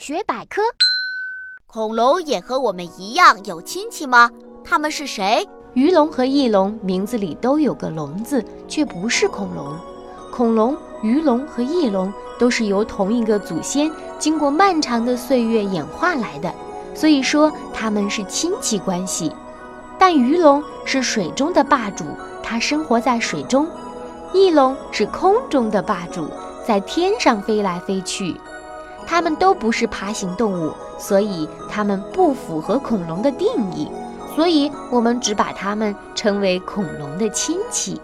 学百科：恐龙也和我们一样有亲戚吗？他们是谁？鱼龙和翼龙名字里都有个“龙”字，却不是恐龙。恐龙、鱼龙和翼龙都是由同一个祖先经过漫长的岁月演化来的，所以说它们是亲戚关系。但鱼龙是水中的霸主，它生活在水中；翼龙是空中的霸主，在天上飞来飞去。它们都不是爬行动物，所以它们不符合恐龙的定义。所以我们只把它们称为恐龙的亲戚。